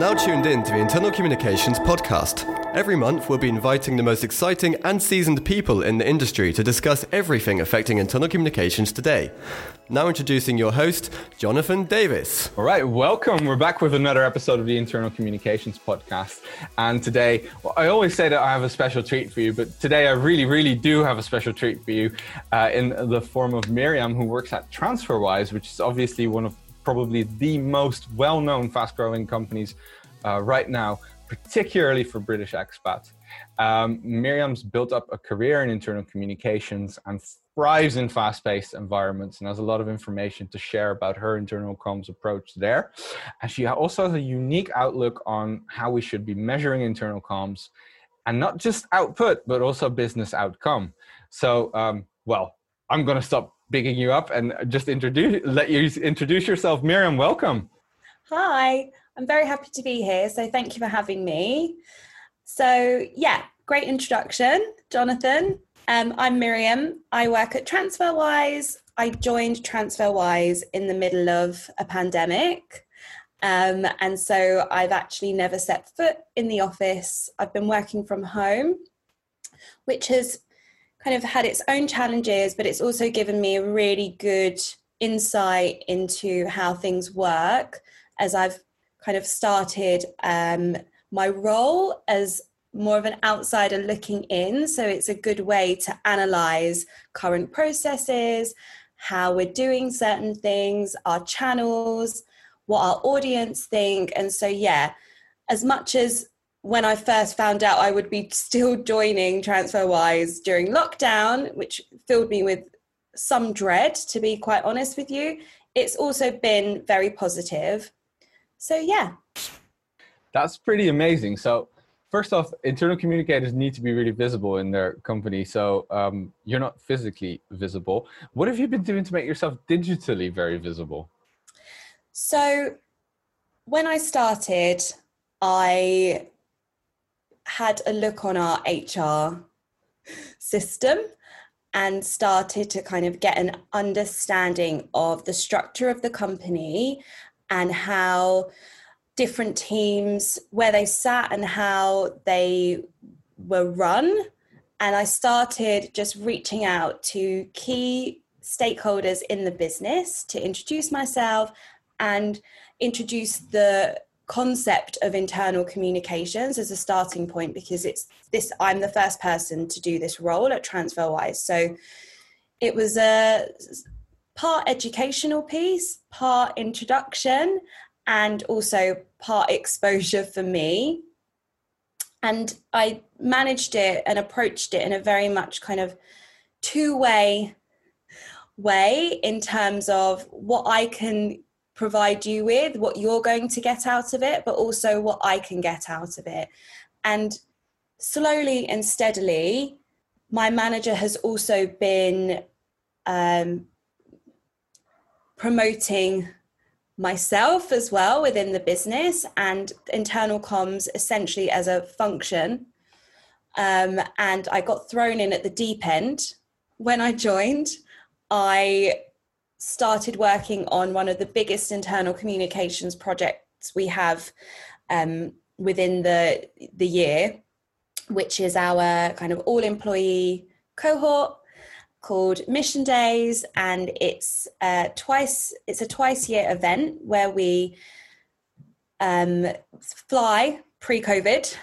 now tuned in to the Internal Communications Podcast. Every month, we'll be inviting the most exciting and seasoned people in the industry to discuss everything affecting internal communications today. Now, introducing your host, Jonathan Davis. All right, welcome. We're back with another episode of the Internal Communications Podcast. And today, well, I always say that I have a special treat for you, but today I really, really do have a special treat for you uh, in the form of Miriam, who works at TransferWise, which is obviously one of probably the most well known, fast growing companies uh, right now, particularly for British expats. Um, Miriam's built up a career in internal communications and thrives in fast paced environments and has a lot of information to share about her internal comms approach there. And she also has a unique outlook on how we should be measuring internal comms and not just output, but also business outcome. So, um, well, I'm going to stop bigging you up and just introduce let you introduce yourself. Miriam welcome. Hi i'm very happy to be here so thank you for having me. So yeah great introduction jonathan. Um, i'm miriam. I work at transferwise. I joined transferwise in the middle of a pandemic. Um, and so i've actually never set foot in the office. I've been working from home which has kind of had its own challenges, but it's also given me a really good insight into how things work as I've kind of started um, my role as more of an outsider looking in. So it's a good way to analyze current processes, how we're doing certain things, our channels, what our audience think. And so, yeah, as much as when I first found out I would be still joining TransferWise during lockdown, which filled me with some dread, to be quite honest with you, it's also been very positive. So, yeah. That's pretty amazing. So, first off, internal communicators need to be really visible in their company. So, um, you're not physically visible. What have you been doing to make yourself digitally very visible? So, when I started, I had a look on our HR system and started to kind of get an understanding of the structure of the company and how different teams where they sat and how they were run. And i started just reaching out to key stakeholders in the business to introduce myself and introduce the concept of internal communications as a starting point because it's this I'm the first person to do this role at TransferWise. So it was a part educational piece, part introduction, and also part exposure for me. And I managed it and approached it in a very much kind of two way way in terms of what I can provide you with, what you're going to get out of it, but also what I can get out of it. And slowly and steadily, my manager has also been um, promoting myself as well within the business and internal comms essentially as a function. Um, and I got thrown in at the deep end when I joined. I started working on one of the biggest internal communications projects we have um, within the the year, which is our kind of all employee cohort called Mission Days, and it's uh, twice it's a twice year event where we um, fly pre-COVID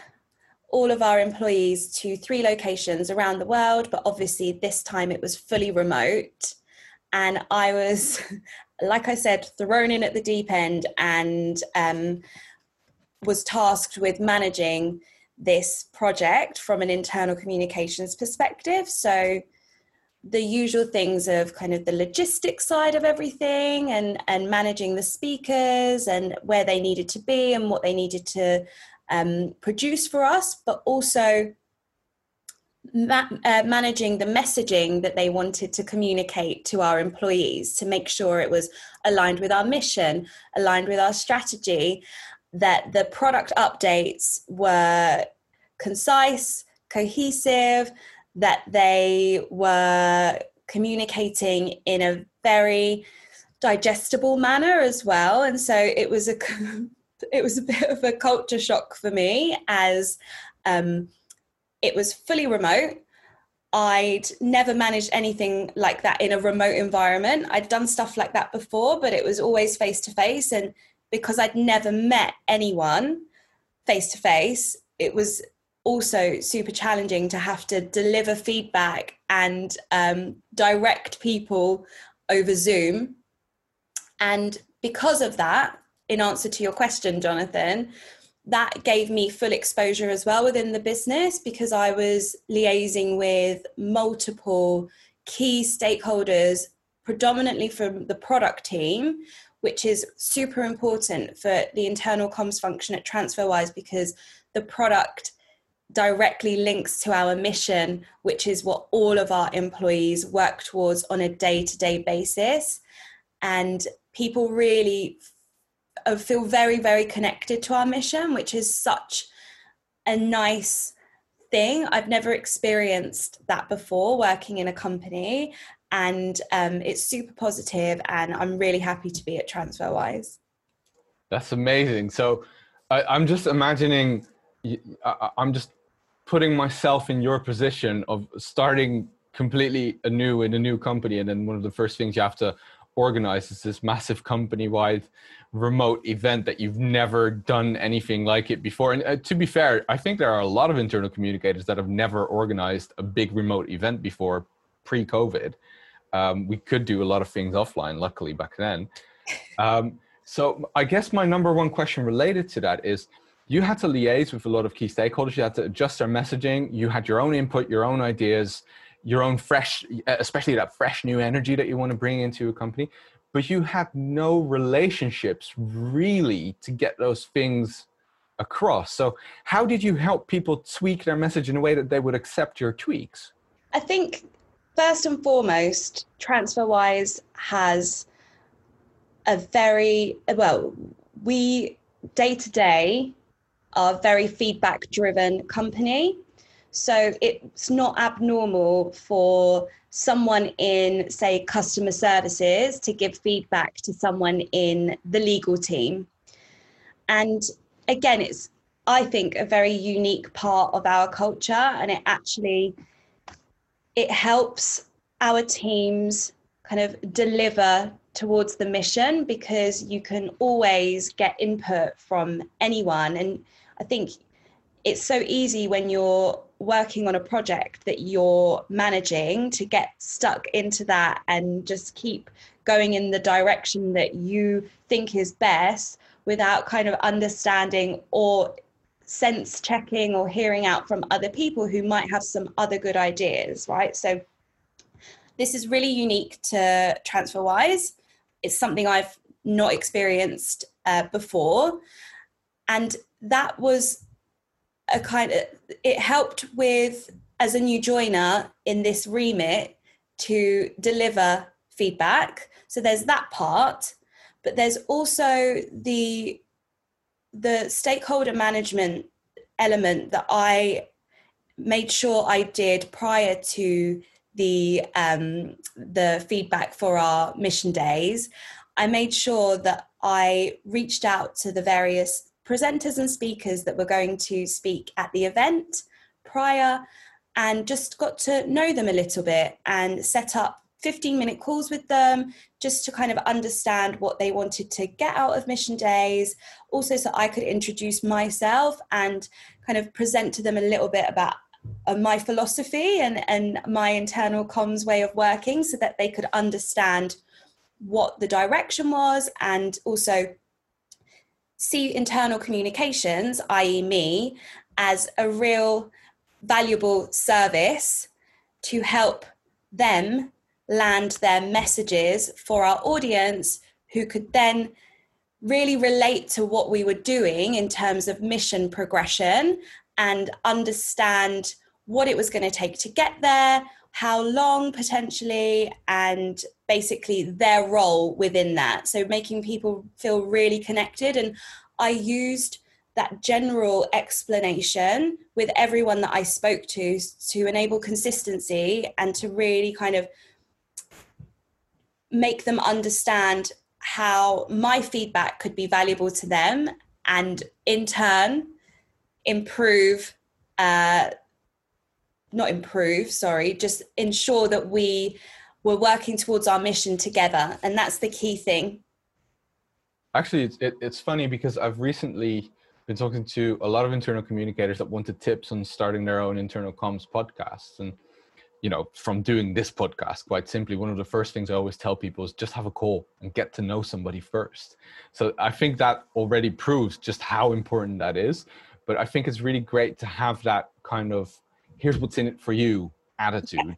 all of our employees to three locations around the world, but obviously this time it was fully remote and I was, like I said, thrown in at the deep end and um, was tasked with managing this project from an internal communications perspective. So the usual things of kind of the logistics side of everything and and managing the speakers and where they needed to be and what they needed to um, produce for us, but also ma- uh, managing the messaging that they wanted to communicate to our employees to make sure it was aligned with our mission, aligned with our strategy, that the product updates were concise, cohesive, that they were communicating in a very digestible manner as well. And so it was a it was a bit of a culture shock for me as um, it was fully remote. I'd never managed anything like that in a remote environment. I'd done stuff like that before, but it was always face to face. And because I'd never met anyone face to face, it was also super challenging to have to deliver feedback and um, direct people over Zoom. And because of that, in answer to your question, Jonathan, that gave me full exposure as well within the business because I was liaising with multiple key stakeholders, predominantly from the product team, which is super important for the internal comms function at TransferWise because the product directly links to our mission, which is what all of our employees work towards on a day to day basis. And people really feel very, very connected to our mission, which is such a nice thing. I've never experienced that before working in a company, and um, it's super positive, and I'm really happy to be at TransferWise. That's amazing. So I, am just imagining, I, I'm just putting myself in your position of starting completely anew in a new company, and then one of the first things you have to organize is this massive company wide remote event that you've never done anything like it before. And uh, to be fair, I think there are a lot of internal communicators that have never organized a big remote event before pre COVID. Um, we could do a lot of things offline, luckily, back then. Um, so I guess my number one question related to that is you had to liaise with a lot of key stakeholders, you had to adjust their messaging, you had your own input, your own ideas your own fresh, especially that fresh new energy that you want to bring into a company, but you have no relationships really to get those things across. So, how did you help people tweak their message in a way that they would accept your tweaks? I think first and foremost, TransferWise has a very well, we day to day are a very feedback driven company. So it's not abnormal for someone in, say, customer services to give feedback to someone in the legal team. And again, it's, I think, a very unique part of our culture. And it actually, it helps our teams kind of deliver towards the mission because you can always get input from anyone. And I think it's so easy when you're working on a project that you're managing to get stuck into that and just keep going in the direction that you think is best without kind of understanding or sense checking or hearing out from other people who might have some other good ideas, right? So this is really unique to TransferWise. It's something I've not experienced uh, before. And that was a kind of it helped with as a new joiner in this remit to deliver feedback. So there's that part but there's also the the stakeholder management element that i made sure i did prior to the um, the feedback for our mission days. I made sure that i reached out to the various presenters and speakers that were going to speak at the event prior and just got to know them a little bit and set up 15 minute calls with them just to kind of understand what they wanted to get out of mission days. Also so i could introduce myself and kind of present to them a little bit about uh, my philosophy and, and my internal comms way of working so that they could understand what the direction was and also see internal communications, i.e., me, as a real valuable service to help them land their messages for our audience who could then really relate to what we were doing in terms of mission progression and understand what it was going to take to get there, how long potentially, and basically their role within that. So making people feel really connected. And I used that general explanation with everyone that I spoke to to enable consistency and to really kind of make them understand how my feedback could be valuable to them and in turn improve uh, not improve sorry just ensure that we we're working towards our mission together and that's the key thing. Actually it's, it, it's funny because i've recently been talking to a lot of internal communicators that wanted tips on starting their own internal comms podcasts and you know from doing this podcast quite simply one of the first things i always tell people is just have a call and get to know somebody first. So i think that already proves just how important that is but i think it's really great to have that kind of here's what's in it for you attitude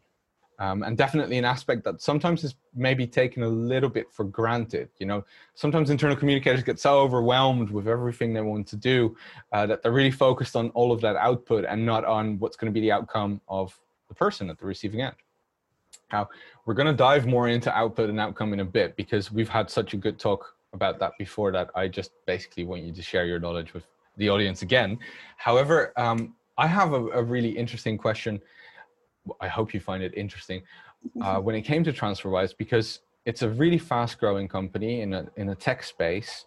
um, and definitely an aspect that sometimes is maybe taken a little bit for granted you know sometimes internal communicators get so overwhelmed with everything they want to do uh, that they're really focused on all of that output and not on what's going to be the outcome of the person at the receiving end. Now, we're going to dive more into output and outcome in a bit because we've had such a good talk about that before that I just basically want you to share your knowledge with the audience again. However, um, I have a, a, really interesting question. I hope you find it interesting uh, when it came to TransferWise because it's a really fast growing company in a, in a tech space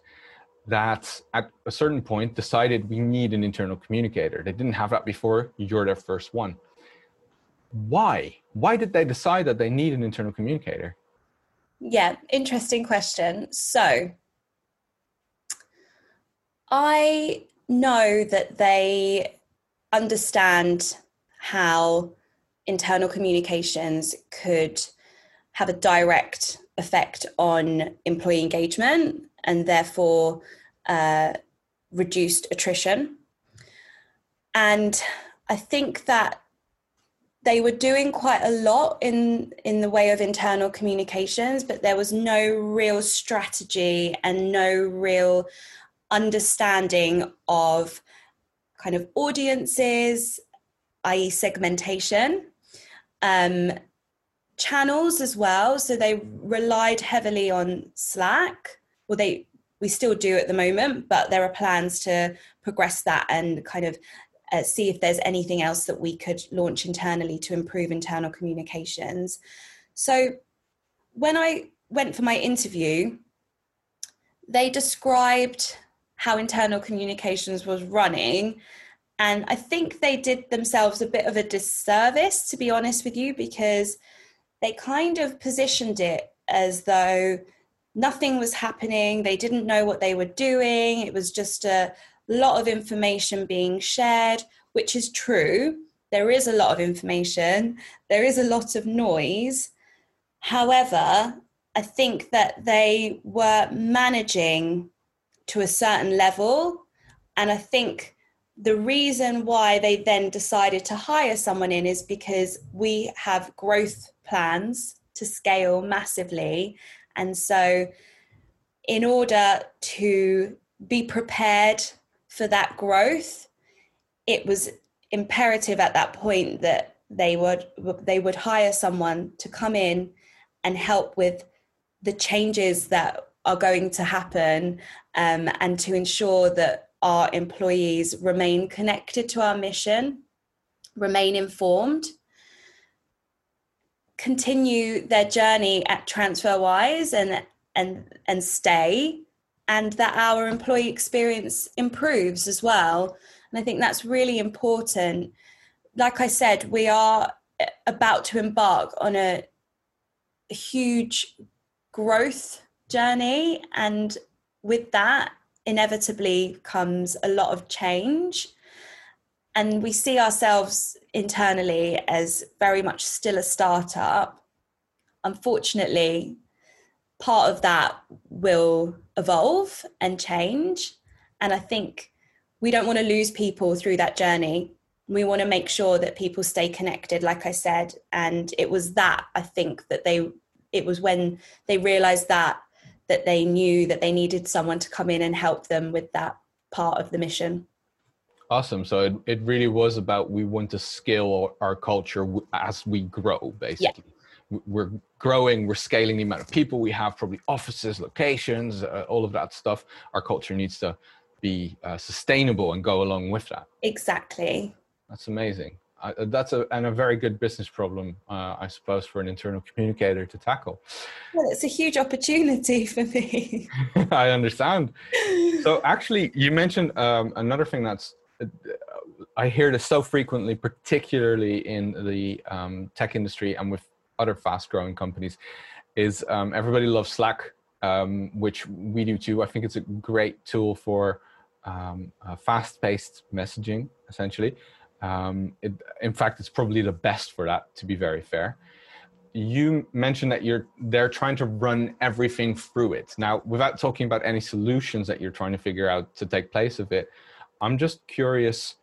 that at a certain point decided we need an internal communicator. They didn't have that before. You're their first one why? Why did they decide that they need an internal communicator? Yeah, interesting question. So, I know that they understand how internal communications could have a direct effect on employee engagement and therefore uh, reduced attrition. And I think that they were doing quite a lot in in the way of internal communications but there was no real strategy and no real understanding of kind of audiences i.e segmentation um, channels as well. So they relied heavily on slack. Well they we still do at the moment but there are plans to progress that and kind of uh, see if there's anything else that we could launch internally to improve internal communications. So when I went for my interview, they described how internal communications was running. And I think they did themselves a bit of a disservice, to be honest with you, because they kind of positioned it as though nothing was happening. They didn't know what they were doing. It was just a, lot of information being shared, which is true. There is a lot of information, there is a lot of noise. However, I think that they were managing to a certain level. And I think the reason why they then decided to hire someone in is because we have growth plans to scale massively. And so, in order to be prepared for that growth, it was imperative at that point that they would they would hire someone to come in and help with the changes that are going to happen um, and to ensure that our employees remain connected to our mission remain informed continue their journey at transferwise and and and stay and that our employee experience improves as well. And I think that's really important. Like I said, we are about to embark on a, a huge growth journey, and with that, inevitably comes a lot of change. And we see ourselves internally as very much still a startup. Unfortunately, part of that will evolve and change. And I think we don't want to lose people through that journey. We want to make sure that people stay connected, like I said. And it was that I think that they, it was when they realized that, that they knew that they needed someone to come in and help them with that part of the mission. Awesome. So it, it really was about we want to scale our, our culture as we grow, basically. Yeah we're growing we're scaling the amount of people we have probably offices locations uh, all of that stuff our culture needs to be uh, sustainable and go along with that exactly that's amazing I, that's a and a very good business problem, uh, I suppose, for an internal communicator to tackle. Well, it's a huge opportunity for me. I understand. So, actually, you mentioned um, another thing that's uh, I hear this so frequently, particularly in the um, tech industry and with other fast-growing companies, is um, everybody loves Slack, um, which we do too. I think it's a great tool for um, uh, fast-paced messaging, essentially. Um, it, in fact, it's probably the best for that. To be very fair, you mentioned that you're they're trying to run everything through it. Now, without talking about any solutions that you're trying to figure out to take place of it, I'm just curious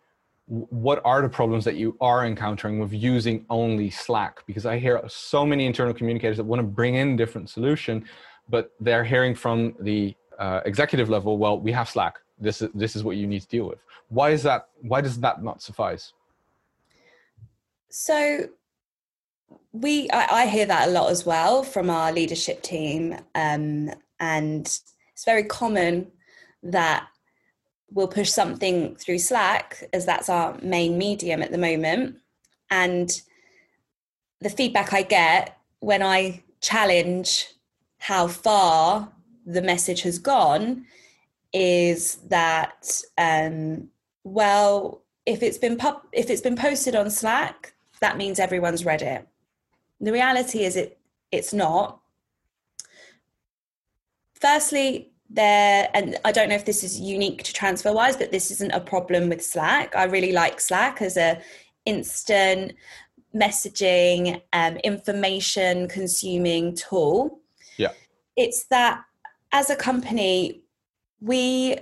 what are the problems that you are encountering with using only slack because i hear so many internal communicators that want to bring in different solution but they're hearing from the uh, executive level well we have slack this is this is what you need to deal with why is that why does that not suffice so we I, I hear that a lot as well from our leadership team um, and it's very common that we'll push something through Slack as that's our main medium at the moment. And the feedback I get when I challenge how far the message has gone is that um, well if it's been pub- if it's been posted on slack that means everyone's read it. The reality is it it's not. Firstly there and i don't know if this is unique to transferwise but this isn't a problem with slack. I really like slack as a instant messaging um, information consuming tool. Yeah. It's that as a company we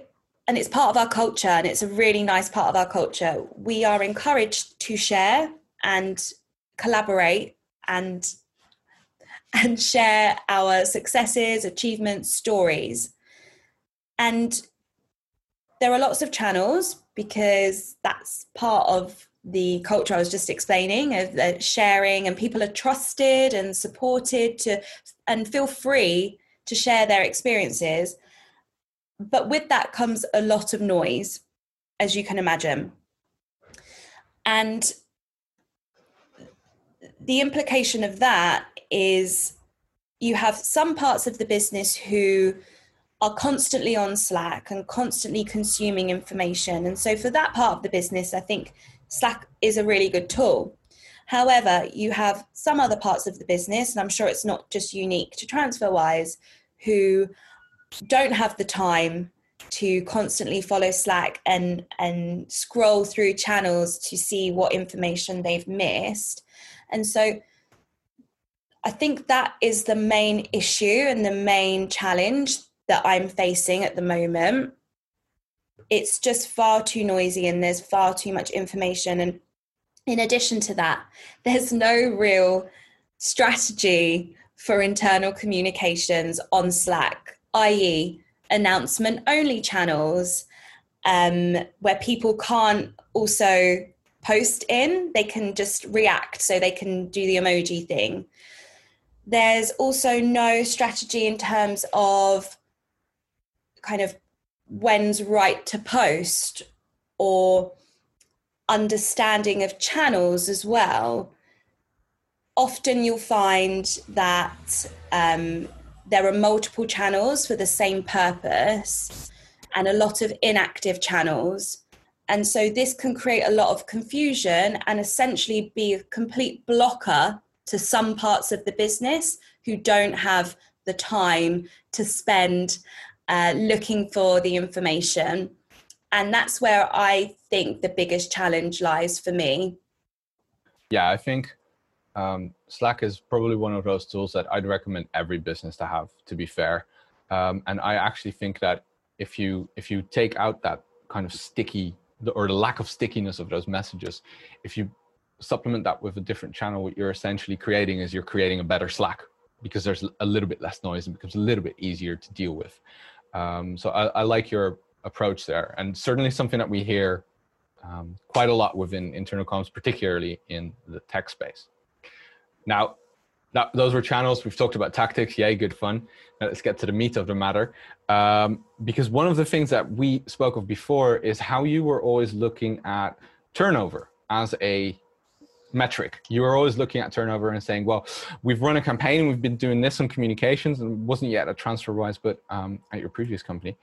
and it's part of our culture and it's a really nice part of our culture we are encouraged to share and collaborate and and share our successes achievements stories and there are lots of channels because that's part of the culture I was just explaining of the sharing, and people are trusted and supported to and feel free to share their experiences. But with that comes a lot of noise, as you can imagine. And the implication of that is you have some parts of the business who are constantly on Slack and constantly consuming information. And so, for that part of the business, I think Slack is a really good tool. However, you have some other parts of the business, and I'm sure it's not just unique to TransferWise, who don't have the time to constantly follow Slack and, and scroll through channels to see what information they've missed. And so, I think that is the main issue and the main challenge that I'm facing at the moment. It's just far too noisy and there's far too much information. And in addition to that, there's no real strategy for internal communications on Slack, i.e., announcement only channels um, where people can't also post in, they can just react, so they can do the emoji thing. There's also no strategy in terms of kind of when's right to post or understanding of channels as well, often you'll find that um, there are multiple channels for the same purpose and a lot of inactive channels. And so this can create a lot of confusion and essentially be a complete blocker to some parts of the business who don't have the time to spend uh, looking for the information. And that's where I think the biggest challenge lies for me. Yeah, I think um, Slack is probably one of those tools that I'd recommend every business to have. To be fair, um, and I actually think that if you if you take out that kind of sticky or the lack of stickiness of those messages, if you supplement that with a different channel, what you're essentially creating is you're creating a better Slack because there's a little bit less noise and becomes a little bit easier to deal with. Um, so I, I, like your approach there, and certainly something that we hear um, quite a lot within internal comms, particularly in the tech space. Now, that, those were channels. We've talked about tactics. Yay, good fun. Now let's get to the meat of the matter. Um, because one of the things that we spoke of before is how you were always looking at turnover as a metric. You were always looking at turnover and saying, well, we've run a campaign, we've been doing this on communications, and wasn't yet at TransferWise, but um, at your previous company.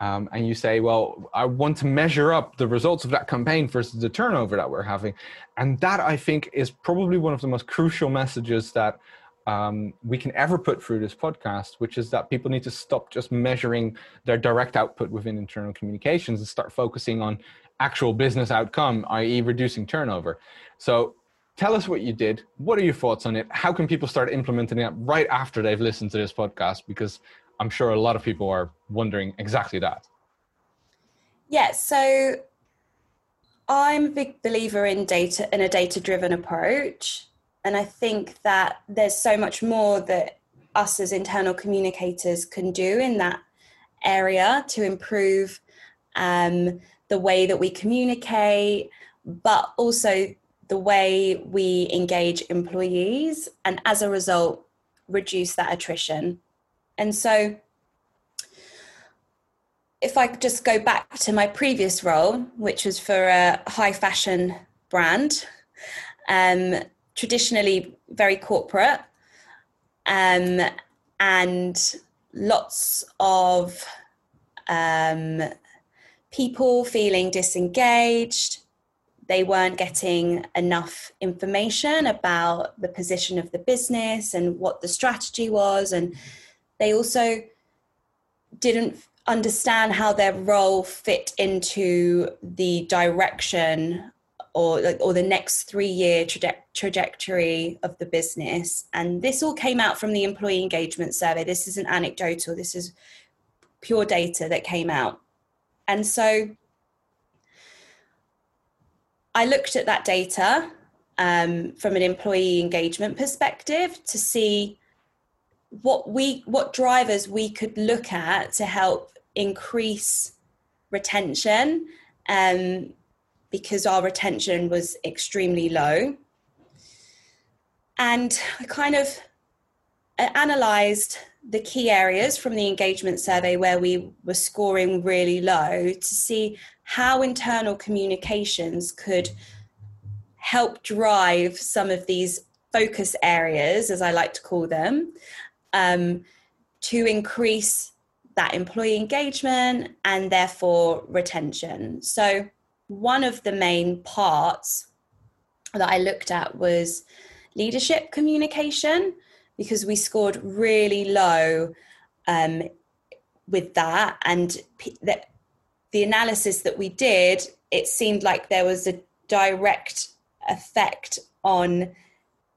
Um, and you say, well, I want to measure up the results of that campaign versus the turnover that we're having. And that I think is probably one of the most crucial messages that um, we can ever put through this podcast, which is that people need to stop just measuring their direct output within internal communications and start focusing on actual business outcome, i.e., reducing turnover. So tell us what you did. What are your thoughts on it? How can people start implementing it right after they've listened to this podcast? Because I'm sure a lot of people are wondering exactly that. Yeah, so I'm a big believer in data in a data driven approach. And I think that there's so much more that us as internal communicators can do in that area to improve um, the way that we communicate, but also the way we engage employees, and as a result, reduce that attrition. And so, if I just go back to my previous role, which was for a high fashion brand, um, traditionally very corporate, um, and lots of um, people feeling disengaged. They weren't getting enough information about the position of the business and what the strategy was. And they also didn't understand how their role fit into the direction or or the next three year traje- trajectory of the business. And this all came out from the employee engagement survey. This isn't anecdotal. This is pure data that came out. And so I looked at that data um, from an employee engagement perspective to see what we what drivers we could look at to help increase retention um, because our retention was extremely low. And i kind of uh, analyzed the key areas from the engagement survey where we were scoring really low to see how internal communications could help drive some of these focus areas, as I like to call them, um, to increase that employee engagement and therefore retention. So, one of the main parts that I looked at was leadership communication because we scored really low um, with that. And p- that the analysis that we did, it seemed like there was a direct effect on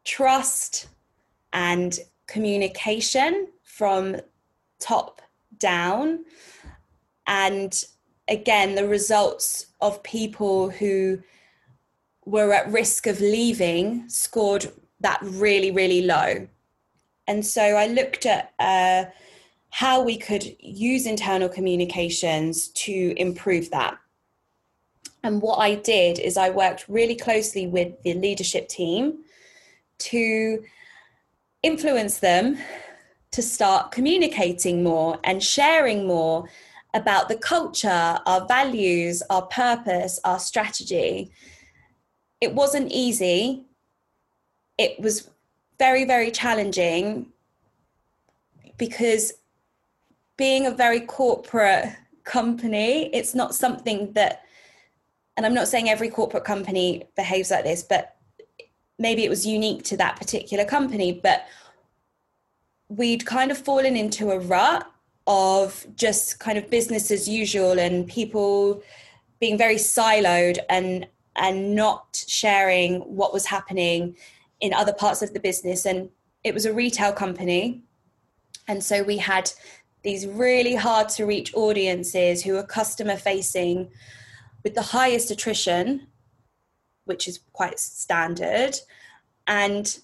trust and communication from top down. And again, the results of people who were at risk of leaving scored that really, really low. And so I looked at uh, how we could use internal communications to improve that. And what I did is I worked really closely with the leadership team to influence them to start communicating more and sharing more about the culture, our values, our purpose, our strategy. It wasn't easy. It was very, very challenging because being a very corporate company, it's not something that, and I'm not saying every corporate company behaves like this, but maybe it was unique to that particular company. But we'd kind of fallen into a rut of just kind of business as usual and people being very siloed and and not sharing what was happening in other parts of the business. And it was a retail company. And so we had these really hard to reach audiences who are customer facing with the highest attrition, which is quite standard, and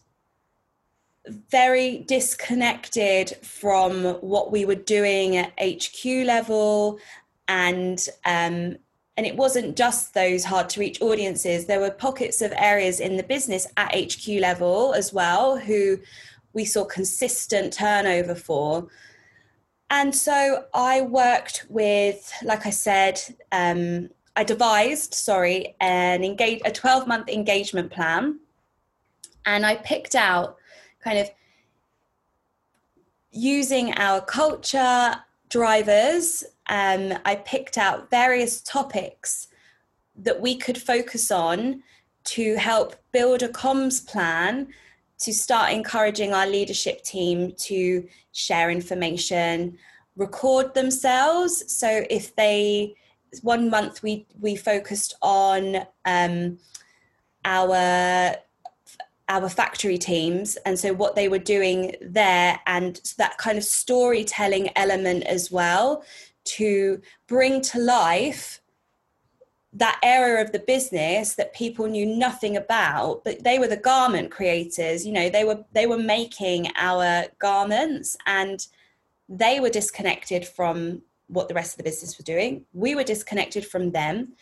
very disconnected from what we were doing at HQ level. And um, and it wasn't just those hard to reach audiences. There were pockets of areas in the business at hq level as well who we saw consistent turnover for. And so i worked with like i said um, i devised sorry an engage a 12 month engagement plan And I picked out kind of using our culture drivers, um, I picked out various topics that we could focus on to help build a comms plan to start encouraging our leadership team to share information, record themselves. So if they, one month we we focused on um, our our factory teams and so what they were doing there and that kind of storytelling element as well to bring to life that area of the business that people knew nothing about but they were the garment creators you know they were they were making our garments and they were disconnected from what the rest of the business was doing. We were disconnected from them.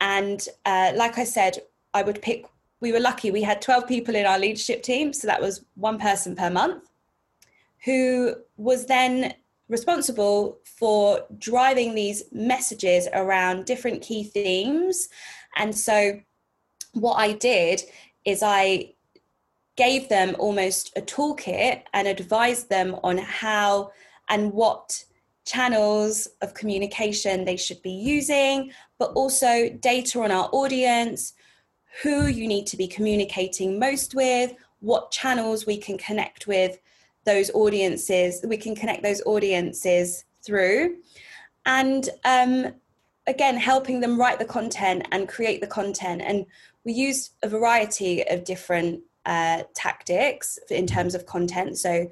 And uh, like i said i would pick we were lucky we had 12 people in our leadership team so that was one person per month who was then responsible for driving these messages around different key themes. And so what i did is i gave them almost a toolkit and advised them on how and what channels of communication they should be using but also data on our audience who you need to be communicating most with, what channels we can connect with those audiences, we can connect those audiences through. And um, again, helping them write the content and create the content. And we used a variety of different uh, tactics in terms of content. So,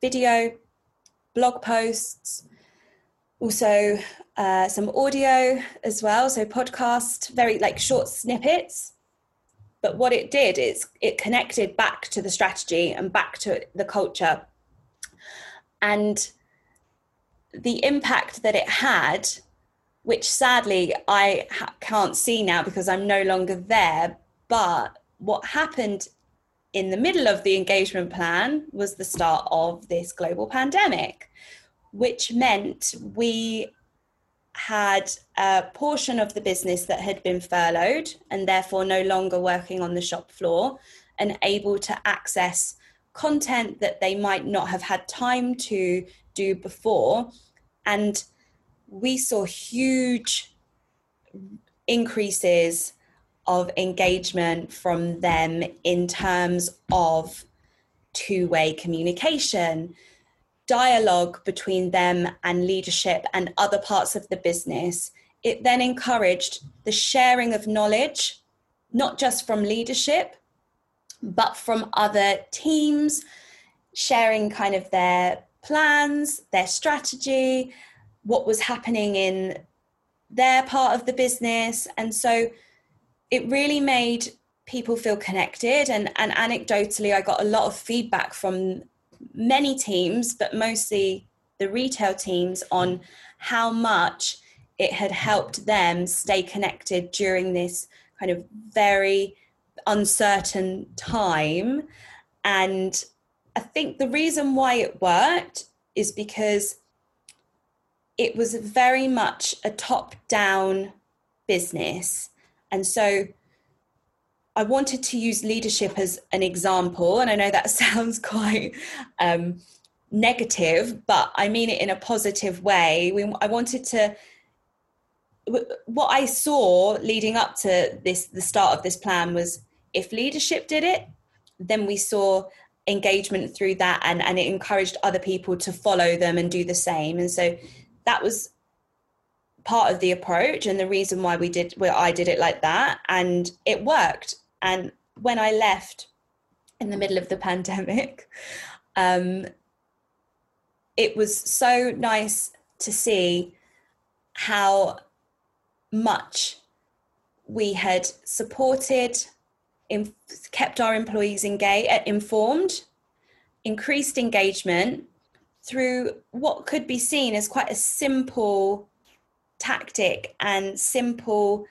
video, blog posts, also uh, some audio as well. So, podcast, very like short snippets but what it did is it connected back to the strategy and back to the culture and the impact that it had which sadly i ha- can't see now because i'm no longer there but what happened in the middle of the engagement plan was the start of this global pandemic which meant we had a portion of the business that had been furloughed and therefore no longer working on the shop floor and able to access content that they might not have had time to do before. And we saw huge increases of engagement from them in terms of two way communication dialogue between them and leadership and other parts of the business, it then encouraged the sharing of knowledge, not just from leadership, but from other teams, sharing kind of their plans, their strategy, what was happening in their part of the business. And so it really made people feel connected. And, and anecdotally, I got a lot of feedback from many teams, but mostly the retail teams, on how much it had helped them stay connected during this kind of very uncertain time. And I think the reason why it worked is because it was very much a top down business. And so I wanted to use leadership as an example, and I know that sounds quite um, negative, but I mean it in a positive way. We, I wanted to. What I saw leading up to this, the start of this plan was if leadership did it, then we saw engagement through that, and and it encouraged other people to follow them and do the same. And so that was part of the approach and the reason why we did where I did it like that and it worked. And when I left in the middle of the pandemic um, it was so nice to see how much we had supported in, kept our employees engaged uh, informed increased engagement through what could be seen as quite a simple tactic and simple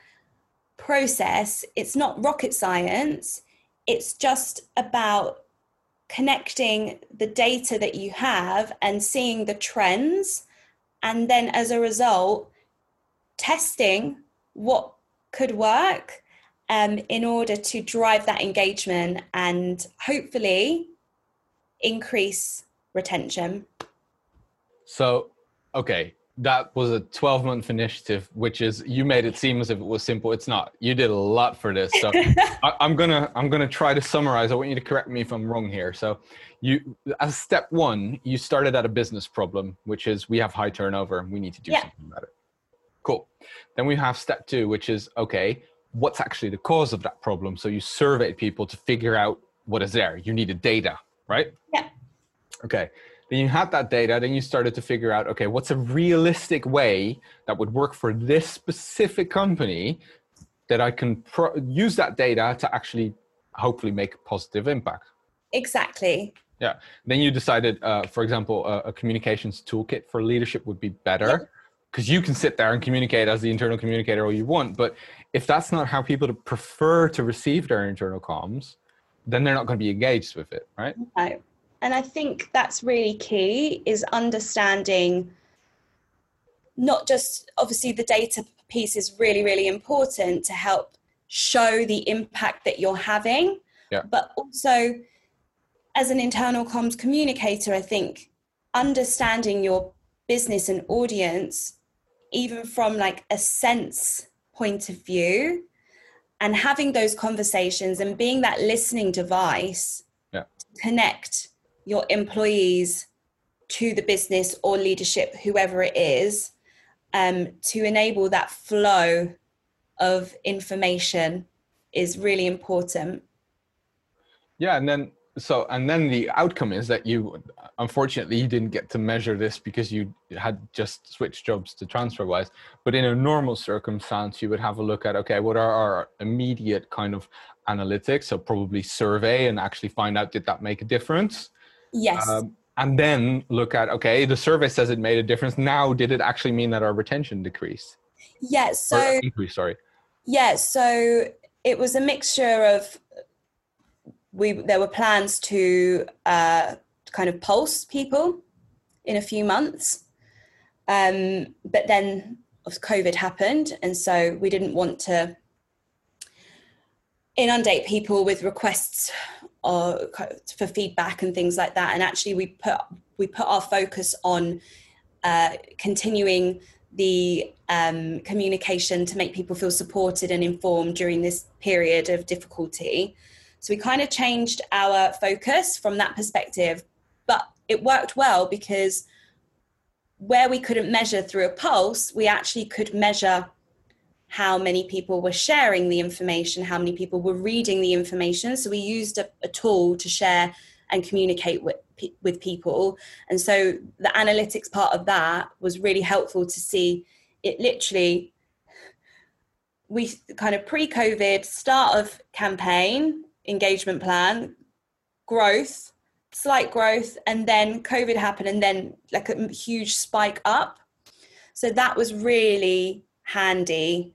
process. It's not rocket science, it's just about connecting the data that you have and seeing the trends. And then as a result, testing what could work um, in order to drive that engagement and hopefully increase retention. So, okay, that was a 12 month initiative, which is you made it seem as if it was simple. It's not. You did a lot for this. So I, am gonna I'm gonna try to summarize. I want you to correct me if I'm wrong here. So you as step one, you started at a business problem, which is we have high turnover and we need to do yeah. something about it. Cool. Then we have step two, which is okay, what's actually the cause of that problem? So you surveyed people to figure out what is there. You needed data, right? Yeah. Okay. Then you had that data, then you started to figure out, okay, what's a realistic way that would work for this specific company that I can pro- use that data to actually hopefully make a positive impact. Exactly. Yeah. Then you decided, uh, for example, a, a, communications toolkit for leadership would be better because you can sit there and communicate as the internal communicator all you want. But if that's not how people prefer to receive their internal comms, then they're not going to be engaged with it, right? No. And I think that's really key is understanding not just obviously the data piece is really, really important to help show the impact that you're having. Yeah. But also as an internal comms communicator, I think understanding your business and audience, even from like a sense point of view, and having those conversations and being that listening device yeah. to connect your employees to the business or leadership, whoever it is, um, to enable that flow of information is really important. Yeah, and then so and then the outcome is that you unfortunately you didn't get to measure this because you had just switched jobs to TransferWise but in a normal circumstance you would have a look at okay what are our immediate kind of analytics so probably survey and actually find out did that make a difference Yes. Um, and then look at okay, the survey says it made a difference. Now, did it actually mean that our retention decreased? Yeah. So increase. Sorry. Yeah. So it was a mixture of we. There were plans to uh, kind of pulse people in a few months, um, but then COVID happened, and so we didn't want to inundate people with requests or for feedback and things like that. And actually, we put we put our focus on uh, continuing the um, communication to make people feel supported and informed during this period of difficulty. So we kind of changed our focus from that perspective, but it worked well because where we couldn't measure through a pulse, we actually could measure how many people were sharing the information, how many people were reading the information. So we used a, a tool to share and communicate with with people. And so the analytics part of that was really helpful to see it literally we kind of pre-covid start of campaign engagement plan growth slight growth and then covid happened and then like a huge spike up so that was really handy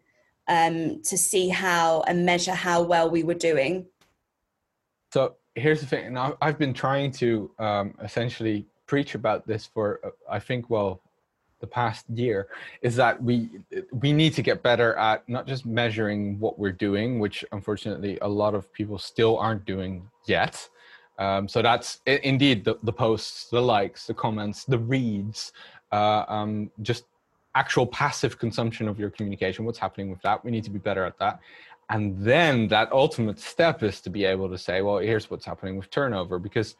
um, to see how and measure how well we were doing. So here's the thing. and I've been trying to um, essentially preach about this for uh, I think well the past year is that we we need to get better at not just measuring what we're doing, which unfortunately a lot of people still aren't doing yet. Um, so that's indeed the, the posts, the likes, the comments, the reads, uh, um, just actual passive consumption of your communication. What's happening with that? We need to be better at that. And then that ultimate step is to be able to say well here's what's happening with turnover. Because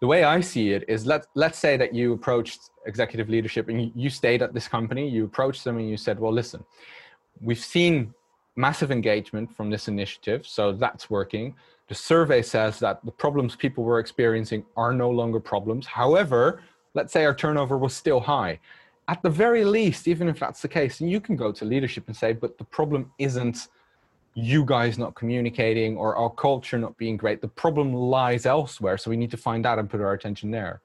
the way i see it is let let's say that you approached executive leadership and you, you stayed at this company you approached them and you said well listen we've seen massive engagement from this initiative so that's working. The survey says that the problems people were experiencing are no longer problems. However let's say our turnover was still high at the very least, even if that's the case, you can go to leadership and say, but the problem isn't you guys not communicating or our culture not being great. The problem lies elsewhere. So we need to find out and put our attention there.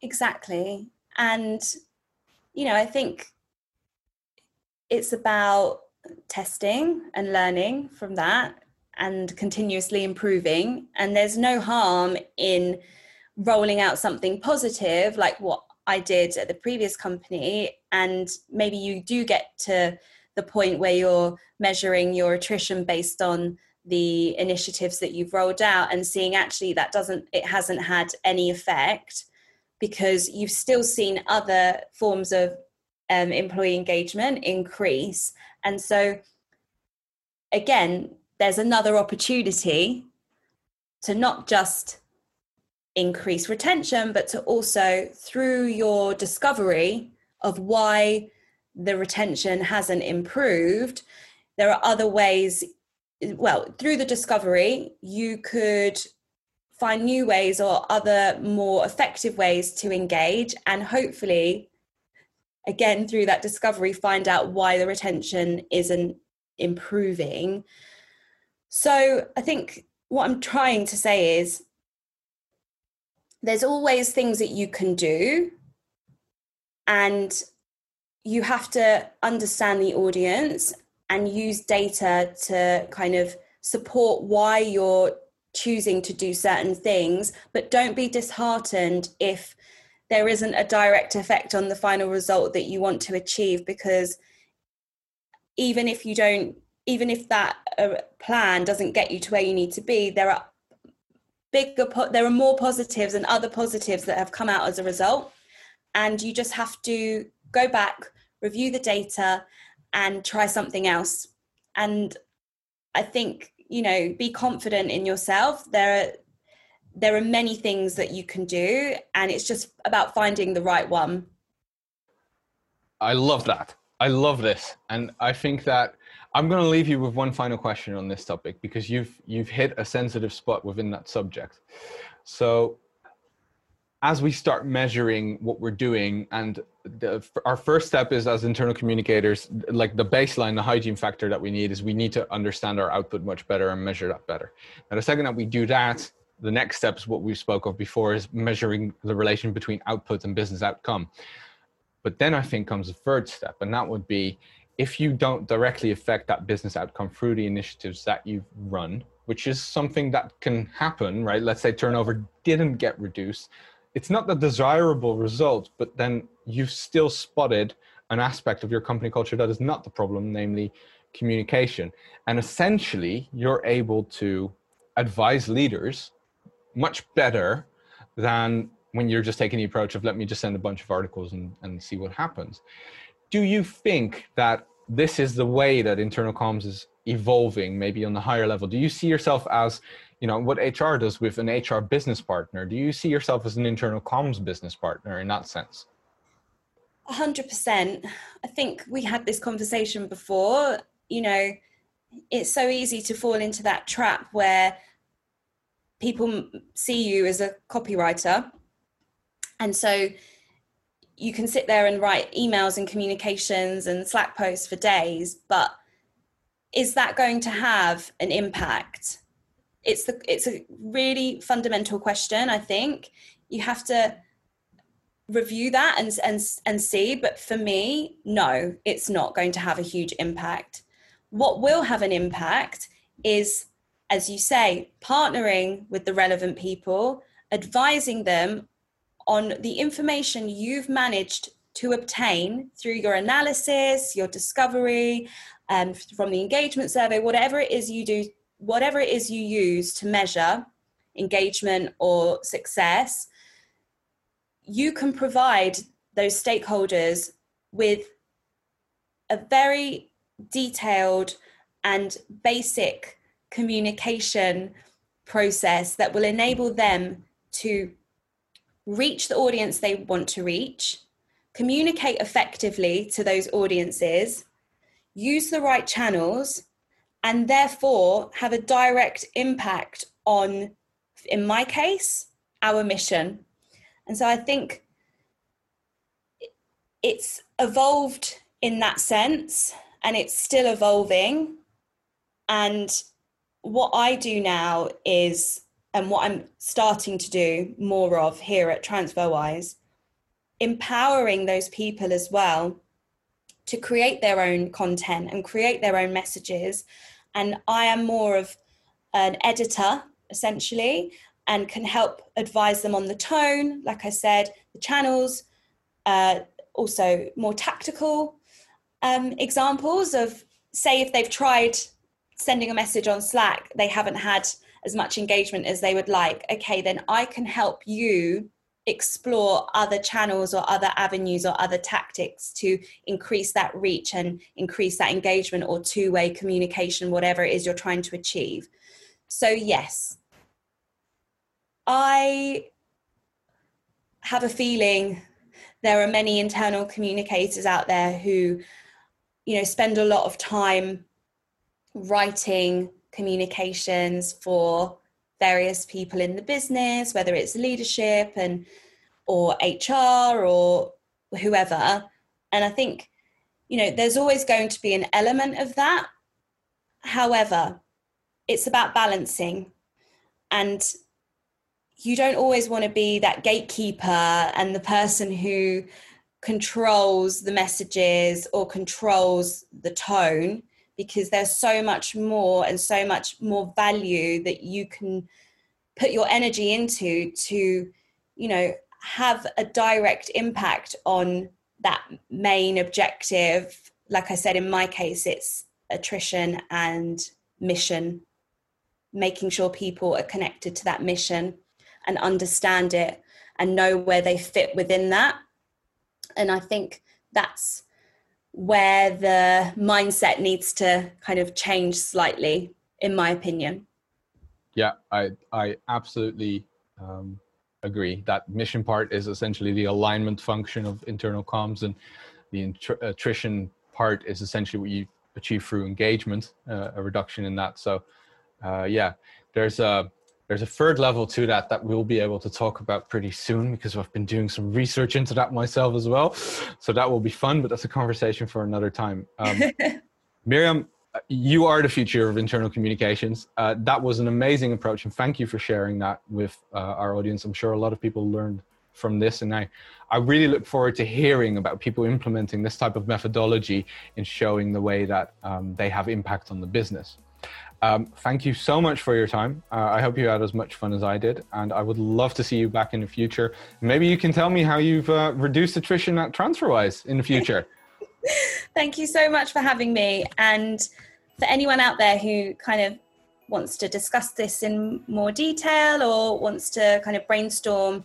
Exactly. And, you know, I think it's about testing and learning from that and continuously improving. And there's no harm in rolling out something positive like what I did at the previous company, and maybe you do get to the point where you're measuring your attrition based on the initiatives that you've rolled out and seeing actually that doesn't it hasn't had any effect because you've still seen other forms of um, employee engagement increase. And so again there's another opportunity to not just increase retention but to also through your discovery of why the retention hasn't improved there are other ways well through the discovery you could find new ways or other more effective ways to engage and hopefully again through that discovery find out why the retention isn't improving. So i think what i'm trying to say is there's always things that you can do. And you have to understand the audience and use data to kind of support why you're choosing to do certain things, but don't be disheartened if there isn't a direct effect on the final result that you want to achieve because even if you don't even if that uh, plan doesn't get you to where you need to be there are bigger po- there are more positives and other positives that have come out as a result. And you just have to go back review the data and try something else. And i think you know be confident in yourself. There are there are many things that you can do and it's just about finding the right one. I love that i love this and i think that i'm going to leave you with one final question on this topic because you've you've hit a sensitive spot within that subject. So as we start measuring what we're doing and the, our first step is as internal communicators like the baseline the hygiene factor that we need is we need to understand our output much better and measure that better. Now the second that we do that the next step is what we spoke of before is measuring the relation between output and business outcome but then i think comes the third step and that would be if you don't directly affect that business outcome through the initiatives that you've run which is something that can happen right let's say turnover didn't get reduced it's not the desirable result, but then you've still spotted an aspect of your company culture that is not the problem, namely communication. And essentially, you're able to advise leaders much better than when you're just taking the approach of let me just send a bunch of articles and, and see what happens. Do you think that this is the way that internal comms is evolving, maybe on the higher level? Do you see yourself as you know what hr does with an hr business partner? Do you see yourself as an internal comms business partner in that sense? 100% i think we had this conversation before. You know it's so easy to fall into that trap where people see you as a copywriter and so you can sit there and write emails and communications and slack posts for days but is that going to have an impact? It's the it's a really fundamental question i think. You have to review that and and and see but for me no it's not going to have a huge impact. What will have an impact is as you say partnering with the relevant people advising them on the information you've managed to obtain through your analysis your discovery and um, from the engagement survey whatever it is you do whatever it is you use to measure engagement or success, you can provide those stakeholders with a very detailed and basic communication process that will enable them to reach the audience they want to reach, communicate effectively to those audiences, use the right channels, and therefore have a direct impact on, in my case, our mission. And so I think it's evolved in that sense and it's still evolving. And what I do now is, and what I'm starting to do more of here at TransferWise, empowering those people as well to create their own content and create their own messages and I am more of an editor essentially and can help advise them on the tone, like I said, the channels, uh, also more tactical. um, examples of, say, if they've tried sending a message on Slack, they haven't had as much engagement as they would like. Okay, then I can help you explore other channels or other avenues or other tactics to increase that reach and increase that engagement or two way communication, whatever it is you're trying to achieve. So, yes, I have a feeling there are many internal communicators out there who, you know, spend a lot of time writing communications for various people in the business, whether it's leadership and or HR or whoever. And I think, you know, there's always going to be an element of that. However, it's about balancing. And you don't always want to be that gatekeeper and the person who controls the messages or controls the tone because there's so much more and so much more value that you can put your energy into to you know have a direct impact on that main objective. Like i said in my case it's attrition and mission making sure people are connected to that mission and understand it and know where they fit within that. And i think that's where the mindset needs to kind of change slightly, in my opinion. Yeah, I I absolutely um, agree. That mission part is essentially the alignment function of internal comms, and the attrition part is essentially what you achieve through engagement, uh, a reduction in that. So, uh, yeah, there's a there's a third level to that that we'll be able to talk about pretty soon because I've been doing some research into that myself as well. So that will be fun, but that's a conversation for another time. Um, Miriam, you are the future of internal communications. Uh, that was an amazing approach, and thank you for sharing that with uh, our audience. I'm sure a lot of people learned from this, and I, I really look forward to hearing about people implementing this type of methodology in showing the way that um, they have impact on the business. Um, thank you so much for your time. Uh, I hope you had as much fun as I did, and I would love to see you back in the future. Maybe you can tell me how you've uh, reduced attrition at TransferWise in the future. Thank you so much for having me. And for anyone out there who kind of wants to discuss this in more detail or wants to kind of brainstorm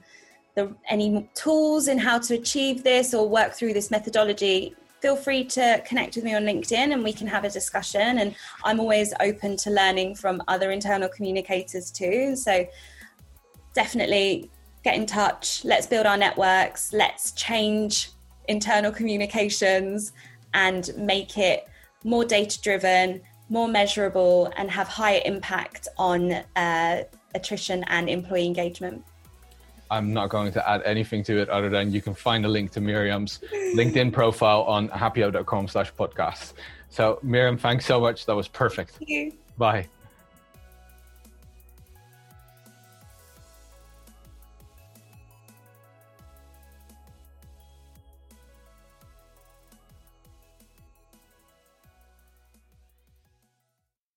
the, any tools in how to achieve this or work through this methodology, feel free to connect with me on LinkedIn and we can have a discussion. And I'm always open to learning from other internal communicators too. So definitely get in touch. Let's build our networks. Let's change internal communications and make it more data driven, more measurable, and have higher impact on uh, attrition and employee engagement. I'm not going to add anything to it other than you can find a link to Miriam's LinkedIn profile on happeo.com slash podcast. So Miriam, thanks so much. That was perfect. Thank you. Bye.